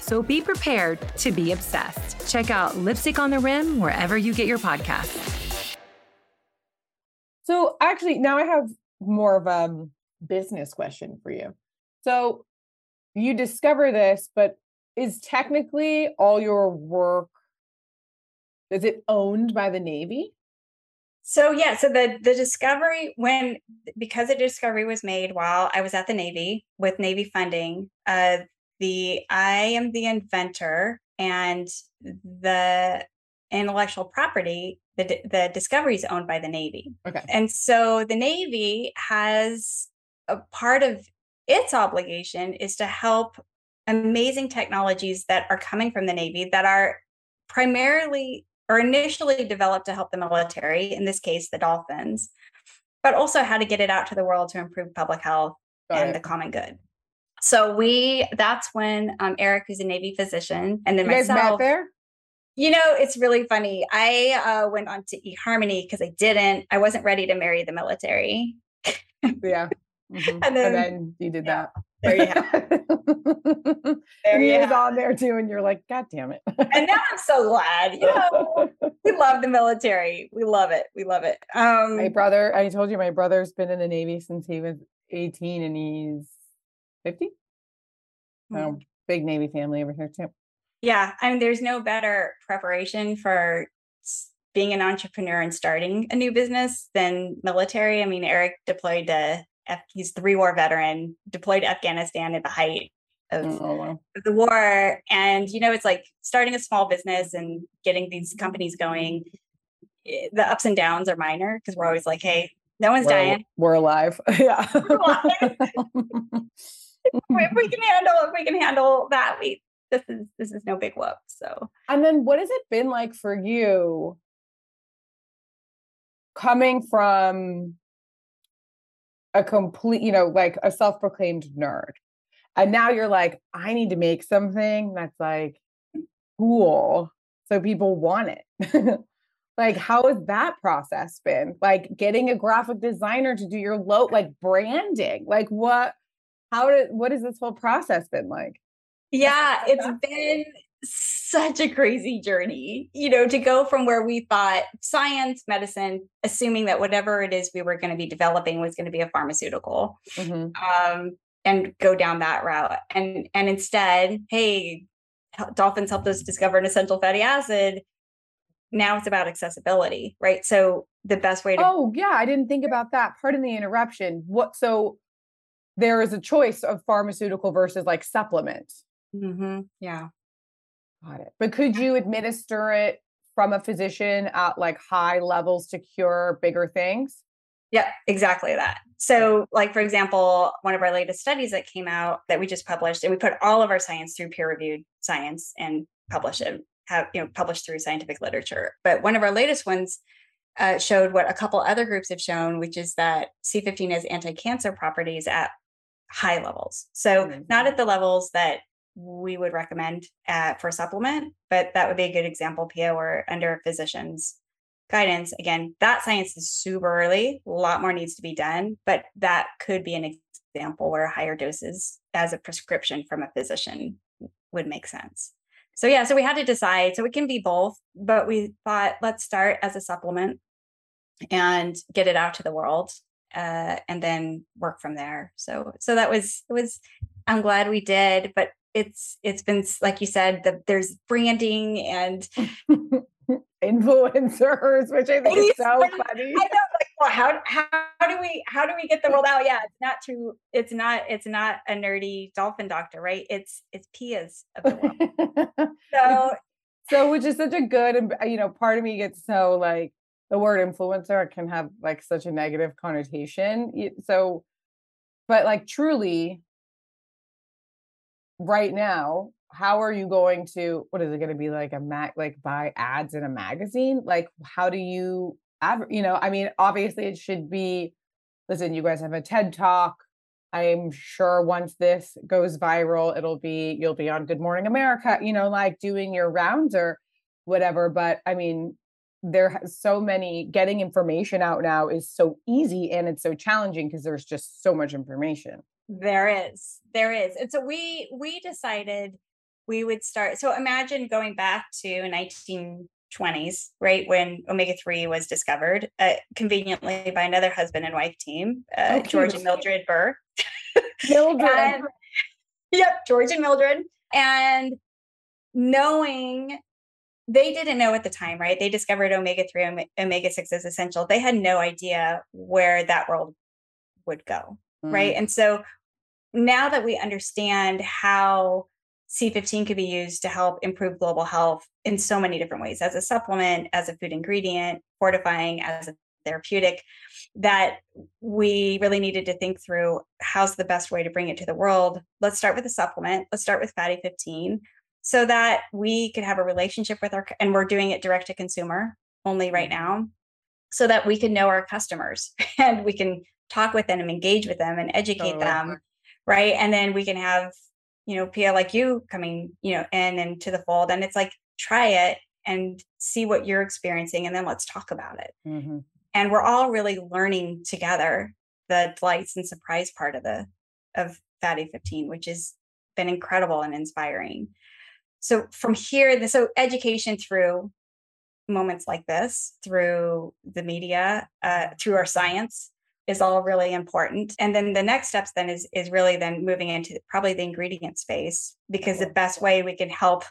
So be prepared to be obsessed. Check out Lipstick on the Rim wherever you get your podcasts. So actually, now I have more of a um, business question for you. So you discover this, but is technically all your work is it owned by the Navy? So yeah, so the the discovery when because the discovery was made while I was at the Navy with Navy funding, uh the I am the inventor and the intellectual property the the discovery is owned by the Navy. Okay. And so the Navy has a part of its obligation is to help amazing technologies that are coming from the Navy that are primarily or initially developed to help the military, in this case, the dolphins, but also how to get it out to the world to improve public health Got and it. the common good. So we that's when um, Eric, who's a Navy physician, and then you myself. Guys met there? You know, it's really funny. I uh, went on to eHarmony because I didn't. I wasn't ready to marry the military. yeah. Mm-hmm. And, then, and, then, you did yeah, that. There you have. There you was on there too, and you're like, God damn it. and now I'm so glad. You know, we love the military. We love it. We love it. Um, my brother, I told you my brother's been in the Navy since he was 18 and he's 50. Mm-hmm. So big Navy family over here too. Yeah. I mean, there's no better preparation for being an entrepreneur and starting a new business than military. I mean, Eric deployed to he's three war veteran, deployed to Afghanistan at the height of, oh, wow. of, the war. And, you know, it's like starting a small business and getting these companies going. Eh, the ups and downs are minor because we're always like, hey, no one's we're, dying. We're alive. Yeah. We're alive. if we can handle if we can handle that, we this is this is no big whoop. So and then what has it been like for you coming from a complete, you know, like a self-proclaimed nerd. And now you're like, I need to make something that's like cool so people want it. like how has that process been? Like getting a graphic designer to do your low like branding. Like what how did what has this whole process been like? Yeah, it's been such a crazy journey, you know, to go from where we thought science, medicine, assuming that whatever it is we were going to be developing was going to be a pharmaceutical, mm-hmm. um, and go down that route. And and instead, hey, dolphins helped us discover an essential fatty acid. Now it's about accessibility, right? So the best way to Oh, yeah, I didn't think about that. Pardon the interruption. What so there is a choice of pharmaceutical versus like supplement. Mm-hmm. Yeah. Got it. But could you administer it from a physician at like high levels to cure bigger things? Yeah, exactly that. So, like for example, one of our latest studies that came out that we just published, and we put all of our science through peer-reviewed science and publish it, have you know published through scientific literature. But one of our latest ones uh, showed what a couple other groups have shown, which is that C15 has anti-cancer properties at high levels. So mm-hmm. not at the levels that we would recommend uh, for supplement, but that would be a good example, Pia, or under a physician's guidance, again, that science is super early. A lot more needs to be done, but that could be an example where higher doses as a prescription from a physician would make sense. So yeah, so we had to decide. So it can be both, but we thought let's start as a supplement and get it out to the world uh, and then work from there. So so that was it was I'm glad we did, but it's it's been like you said the there's branding and influencers which i think is so funny. i know like well how, how how do we how do we get the world out? Yeah it's not too it's not it's not a nerdy dolphin doctor right? It's it's pia's of the world. So so which is such a good and you know part of me gets so like the word influencer can have like such a negative connotation so but like truly right now how are you going to what is it going to be like a mag like buy ads in a magazine? Like how do you you know i mean obviously it should be listen you guys have a ted talk. I'm sure once this goes viral it'll be you'll be on good morning america you know like doing your rounds or whatever but i mean there has so many getting information out now is so easy and it's so challenging because there's just so much information. There is there is and so we we decided we would start so imagine going back to 1920s right when omega-3 was discovered uh, conveniently by another husband and wife team uh, george and mildred burr Mildred. And- yep george and mildred and knowing they didn't know at the time, right? They discovered omega 3 omega 6 is essential. They had no idea where that world would go, right? Mm. And so now that we understand how C15 could be used to help improve global health in so many different ways as a supplement, as a food ingredient, fortifying, as a therapeutic, that we really needed to think through how's the best way to bring it to the world. Let's start with a supplement. Let's start with fatty 15 so that we could have a relationship with our and we're doing it direct to consumer only right now so that we can know our customers and we can talk with them and engage with them and educate Totally. them right and then we can have you know pia like you coming you know in and to the fold and it's like try it and see what you're experiencing and then let's talk about it Mhm. and we're all really learning together the delights and surprise part of the of fatty 15 which has been incredible and inspiring so from here so education through moments like this through the media uh, through our science is all really important and then the next steps then is is really then moving into probably the ingredient space because the best way we can help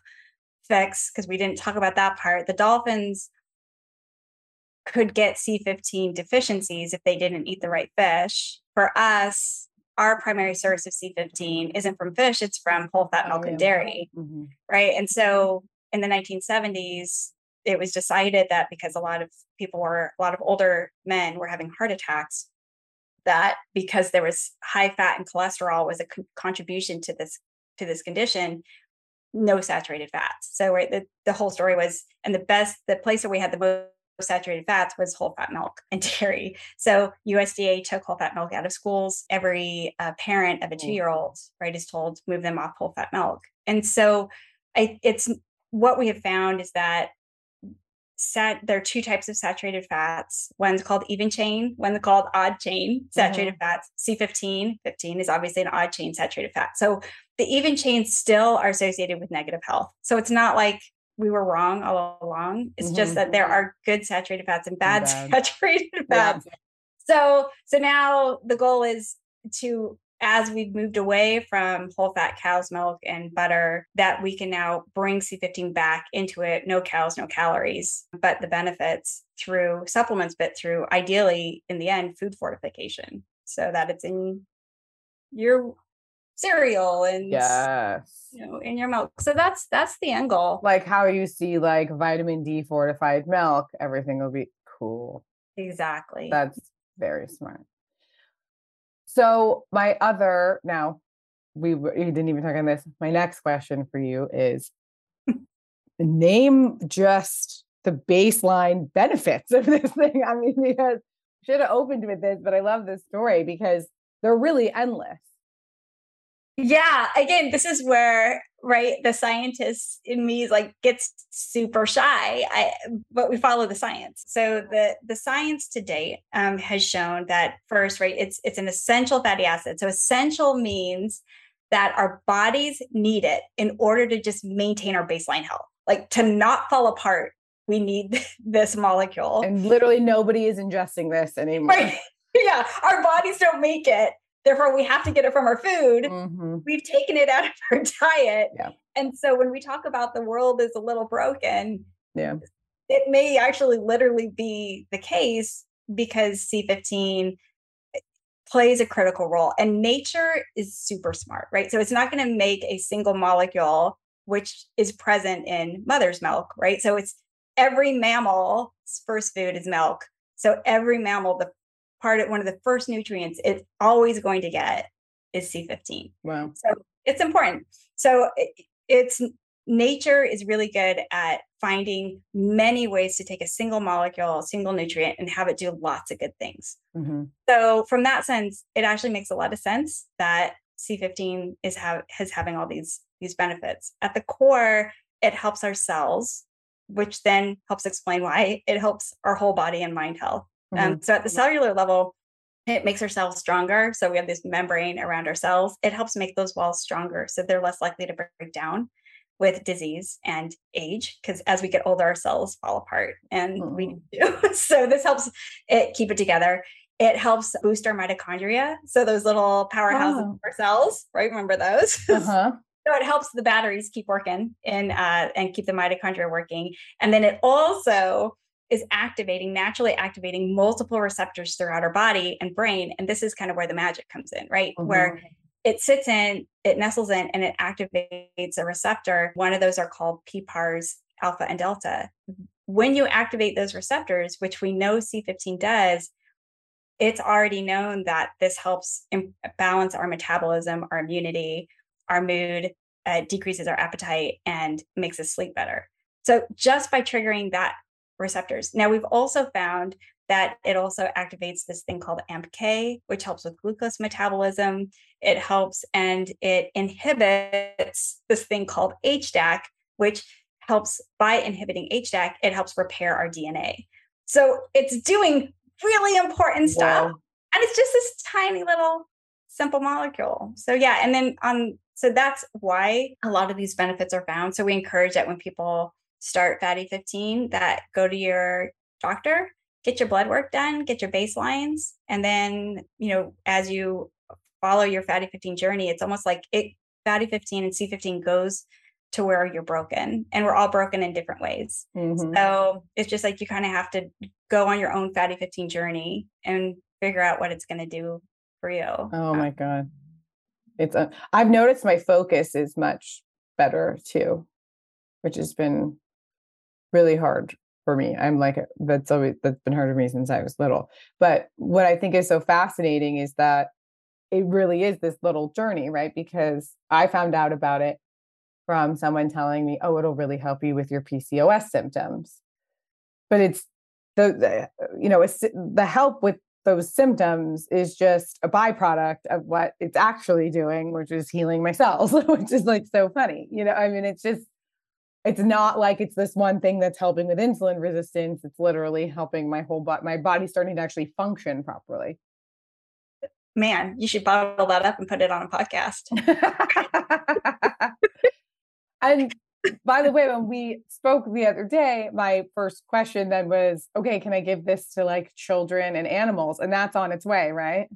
fix because we didn't talk about that part the dolphins could get C15 deficiencies if they didn't eat the right fish. For us, our primary source of C15 isn't from fish, it's from whole fat milk and dairy, Mhm. right? And so in the 1970s, it was decided that because a lot of people were, a lot of older men were having heart attacks, that because there was high fat and cholesterol was a con- contribution to this to this condition no saturated fats so right the, the whole story was and the best the place where we had the most saturated fats was whole fat milk and dairy. So usda took whole fat milk out of schools. Every uh, parent of a two year old right is told move them off whole fat milk. And so I, it's what we have found is that sat there are two types of saturated fats. One's called even chain one's called odd chain saturated fats. C15 15 is obviously an odd chain saturated fat. So the even chains still are associated with negative health. So it's not like we were wrong all along it's just Mhm. that there are good saturated fats and bad, bad. saturated Yeah. fats so so now the goal is to as we've moved away from whole fat cow's milk and butter that we can now bring c15 back into it no cows no calories but the benefits through supplements but through ideally in the end food fortification so that it's in your cereal and Yes. you know in your milk so that's that's the end goal Like how you see like vitamin D fortified milk, everything will be cool. exactly That's very smart. So my other now we we didn't even talk on this. My next question for you is name just the baseline benefits of this thing. I mean, because should have opened with this, but I love this story because they're really endless. Yeah again this is where right the scientist in me is like gets super shy. I but we follow the science. So the the science to date um, has shown that first right it's it's an essential fatty acid. So essential means that our bodies need it in order to just maintain our baseline health. Like to not fall apart we need this molecule. And literally nobody is ingesting this anymore. right yeah our bodies don't make it therefore we have to get it from our food Mhm. we've taken it out of our diet Yeah. and so when we talk about the world is a little broken Yeah. it may actually literally be the case because c15 plays a critical role and nature is super smart right so it's not going to make a single molecule which is present in mother's milk right so it's every mammal's first food is milk so every mammal the part of one of the first nutrients it's always going to get is c15 Wow. so it's important so it- it's nature is really good at finding many ways to take a single molecule, single nutrient, and have it do lots of good things. Mm-hmm. So, from that sense, it actually makes a lot of sense that C15 is ha- has having all these these benefits. At the core, it helps our cells, which then helps explain why it helps our whole body and mind health. Mm-hmm. Um, so, at the cellular level, it makes our cells stronger. So we have this membrane around our cells. It helps make those walls stronger so they're less likely to break down with disease and age because as we get older our cells fall apart and mm-hmm. we do so this helps it keep it together it helps boost our mitochondria so those little powerhouses oh. of our cells right remember those uh-huh. so it helps the batteries keep working and uh, and keep the mitochondria working and then it also is activating naturally activating multiple receptors throughout our body and brain and this is kind of where the magic comes in right mm-hmm. where it sits in, it nestles in, and it activates a receptor. One of those are called PPARs alpha and delta. When you activate those receptors, which we know C15 does, it's already known that this helps balance our metabolism, our immunity, our mood, uh, decreases our appetite, and makes us sleep better. So, just by triggering that receptors. Now, we've also found that it also activates this thing called AMPK, which helps with glucose metabolism. It helps and it inhibits this thing called HDAC, which helps by inhibiting HDAC, it helps repair our DNA. So it's doing really important stuff. Wow. And it's just this tiny little simple molecule. So yeah, and then on so that's why a lot of these benefits are found. So we encourage that when people start fatty 15 that go to your doctor get your blood work done, get your baselines, and then you know as you follow your fatty 15 journey, it's almost like it fatty 15 and C15 goes to where you're broken, and we're all broken in different ways. Mm-hmm. So it's just like you kind of have to go on your own fatty 15 journey and figure out what it's going to do for you. Oh my god, it's a. I've noticed my focus is much better too, which has been really hard for me. I'm like that's always that's been hard for me since I was little. But what I think is so fascinating is that it really is this little journey, right? Because I found out about it from someone telling me, "Oh, it'll really help you with your PCOS symptoms." But it's the, the you know, it's the help with those symptoms is just a byproduct of what it's actually doing, which is healing my cells, which is like so funny. You know, I mean, it's just it's not like it's this one thing that's helping with insulin resistance it's literally helping my whole body my body starting to actually function properly. Man you should bottle that up and put it on a podcast. And by the way when we spoke the other day my first question then was okay can i give this to like children and animals? And that's on its way right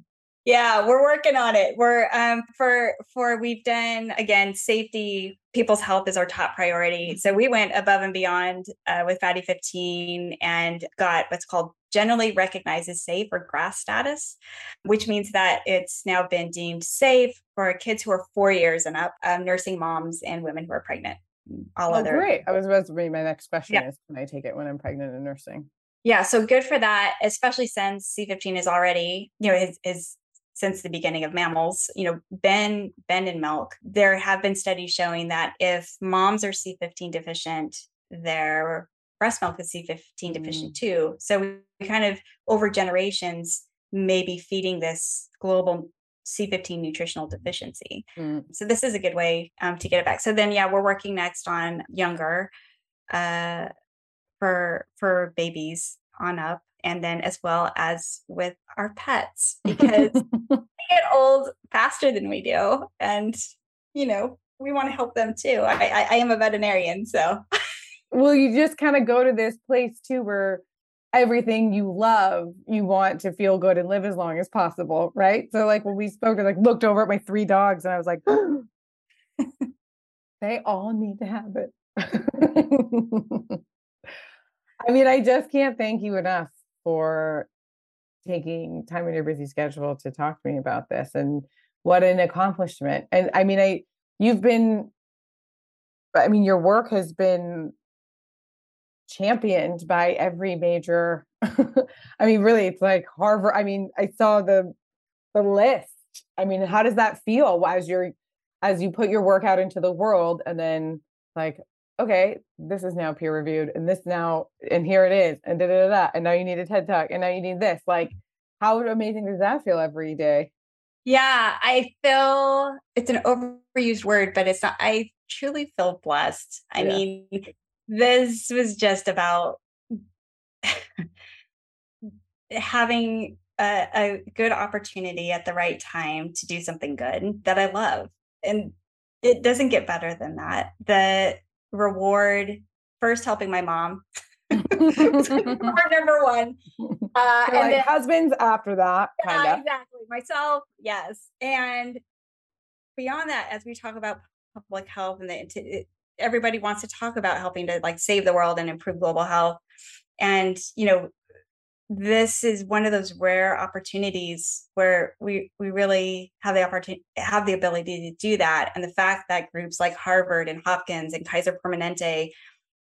yeah, we're working on it. We're um for for we've done again safety, people's health is our top priority. So we went above and beyond uh, with Fatty 15 and got what's called generally recognized as safe or GRAS status, which means that it's now been deemed safe for kids who are four years and up, um, nursing moms and women who are pregnant. All oh, other great. I was about to be my next question yeah. is can I take it when I'm pregnant and nursing? Yeah, so good for that, especially since C15 is already, you know, is is since the beginning of mammals, you know, been been in milk. There have been studies showing that if moms are C15 deficient, their breast milk is C15 deficient mm. too. So we kind of over generations may be feeding this global C15 nutritional deficiency. Mm. So this is a good way um, to get it back. So then, yeah, we're working next on younger uh, for for babies on up and then as well as with our pets because they get old faster than we do and you know we want to help them too. I i, I am a veterinarian so. Well you just kind of go to this place too where everything you love you want to feel good and live as long as possible right? So like when we spoke i like looked over at my three dogs and i was like they all need to have it. I mean, I just can't thank you enough for taking time in your busy schedule to talk to me about this and what an accomplishment. And I mean, I you've been I mean, your work has been championed by every major I mean, really it's like Harvard. I mean, I saw the the list. I mean, how does that feel as you're as you put your work out into the world and then like okay this is now peer reviewed and this now and here it is and da da da, and now you need a ted talk and now you need this like how amazing does that feel every day yeah i feel it's an overused word but it's not i truly feel blessed i Yeah. mean this was just about having a, a good opportunity at the right time to do something good that I love. And it doesn't get better than that. The reward, first helping my mom, number one. Uh, and like then, husbands after that kind yeah, of exactly. Myself, yes. And beyond that, as we talk about public health and the, it, everybody wants to talk about helping to like save the world and improve global health. And, you know, this is one of those rare opportunities where we we really have the opportunity have the ability to do that. And the fact that groups like harvard and hopkins and kaiser permanente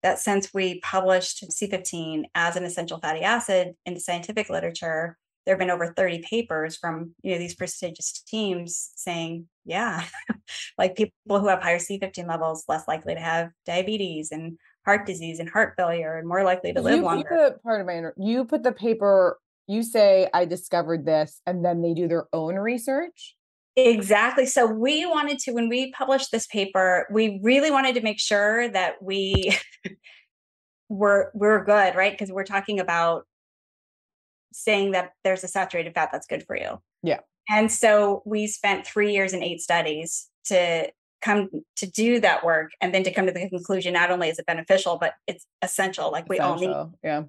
that since we published c15 as an essential fatty acid in the scientific literature there have been over 30 papers from you know these prestigious teams saying yeah like people who have higher c15 levels less likely to have diabetes and heart disease and heart failure and more likely to live you longer put the part of my you put the paper you say i discovered this and then they do their own research Exactly. So we wanted to, when we published this paper, we really wanted to make sure that we were we're good, right? Because we're talking about saying that there's a saturated fat that's good for you. yeah And so we spent three years and eight studies to come to do that work and then to come to the conclusion not only is it beneficial, but it's essential. Like we all need yeah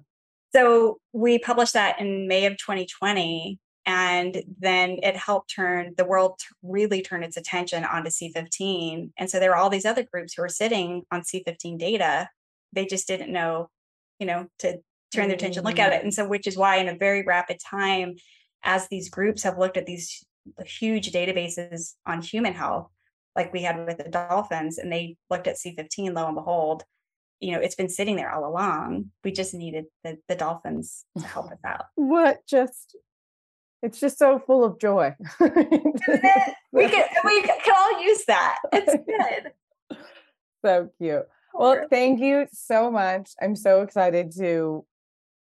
so we published that in May of 2020, and then it helped turn the world really turn its attention onto C15. And so there were all these other groups who were sitting on C15 data. They just didn't know, you know, to turn their attention, look at it. And so, which is why, in a very rapid time, as these groups have looked at these huge databases on human health, like we had with the dolphins, and they looked at C15, lo and behold, you know, it's been sitting there all along. We just needed the, the dolphins to help us out. what just it's just so full of joy we can we can all use that. It's good. so cute well thank you so much i'm so excited to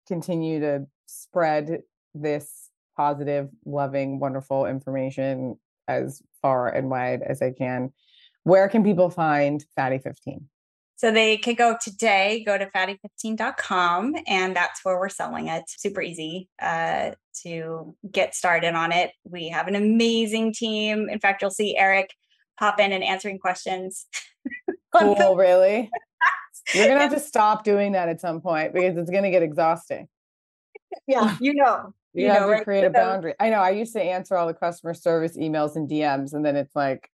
continue to spread this positive loving wonderful information as far and wide as i can where can people find fatty 15 So they could go today, go to fatty15.com, and that's where we're selling it. Super easy uh, to get started on it. We have an amazing team. In fact, you'll see Eric pop in and answering questions. cool really you're gonna have to stop doing that at some point because it's gonna get exhausting yeah, you know. you, have know, to right? create a boundary i know i used to answer all the customer service emails and dms and then it's like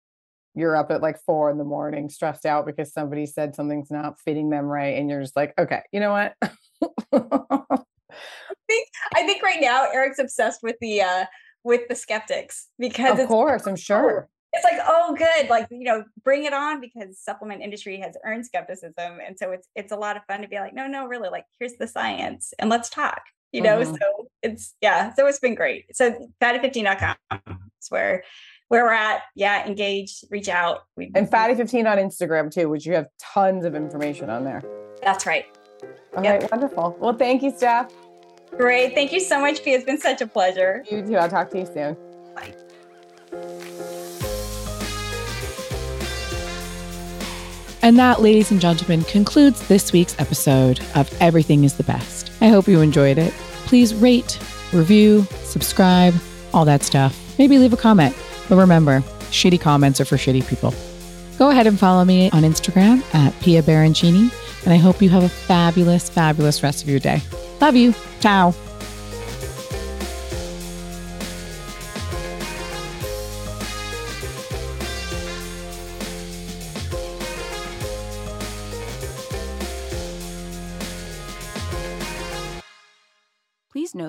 you're up at like four in the morning stressed out because somebody said something's not fitting them right and you're just like okay you know what I think I think right now Eric's obsessed with the uh with the skeptics because of course i'm sure it's like oh good like you know bring it on because supplement industry has earned skepticism and so it's it's a lot of fun to be like no no really like here's the science and let's talk you know Mhm. so it's yeah so it's been great. So fatty15.com is where where we're at. Yeah engage reach out. We, and fatty 15 on instagram too which you have tons of information on there. That's right. All right wonderful. Well thank you steph. Great. Thank you so much Pia. it's been such a pleasure. You too. I'll talk to you soon. Bye. And that, ladies and gentlemen, concludes this week's episode of Everything is the Best. I hope you enjoyed it. Please rate, review, subscribe, all that stuff. Maybe leave a comment. But remember, shitty comments are for shitty people. Go ahead and follow me on Instagram at Pia Baroncini, and I hope you have a fabulous, fabulous rest of your day. Love you. Ciao.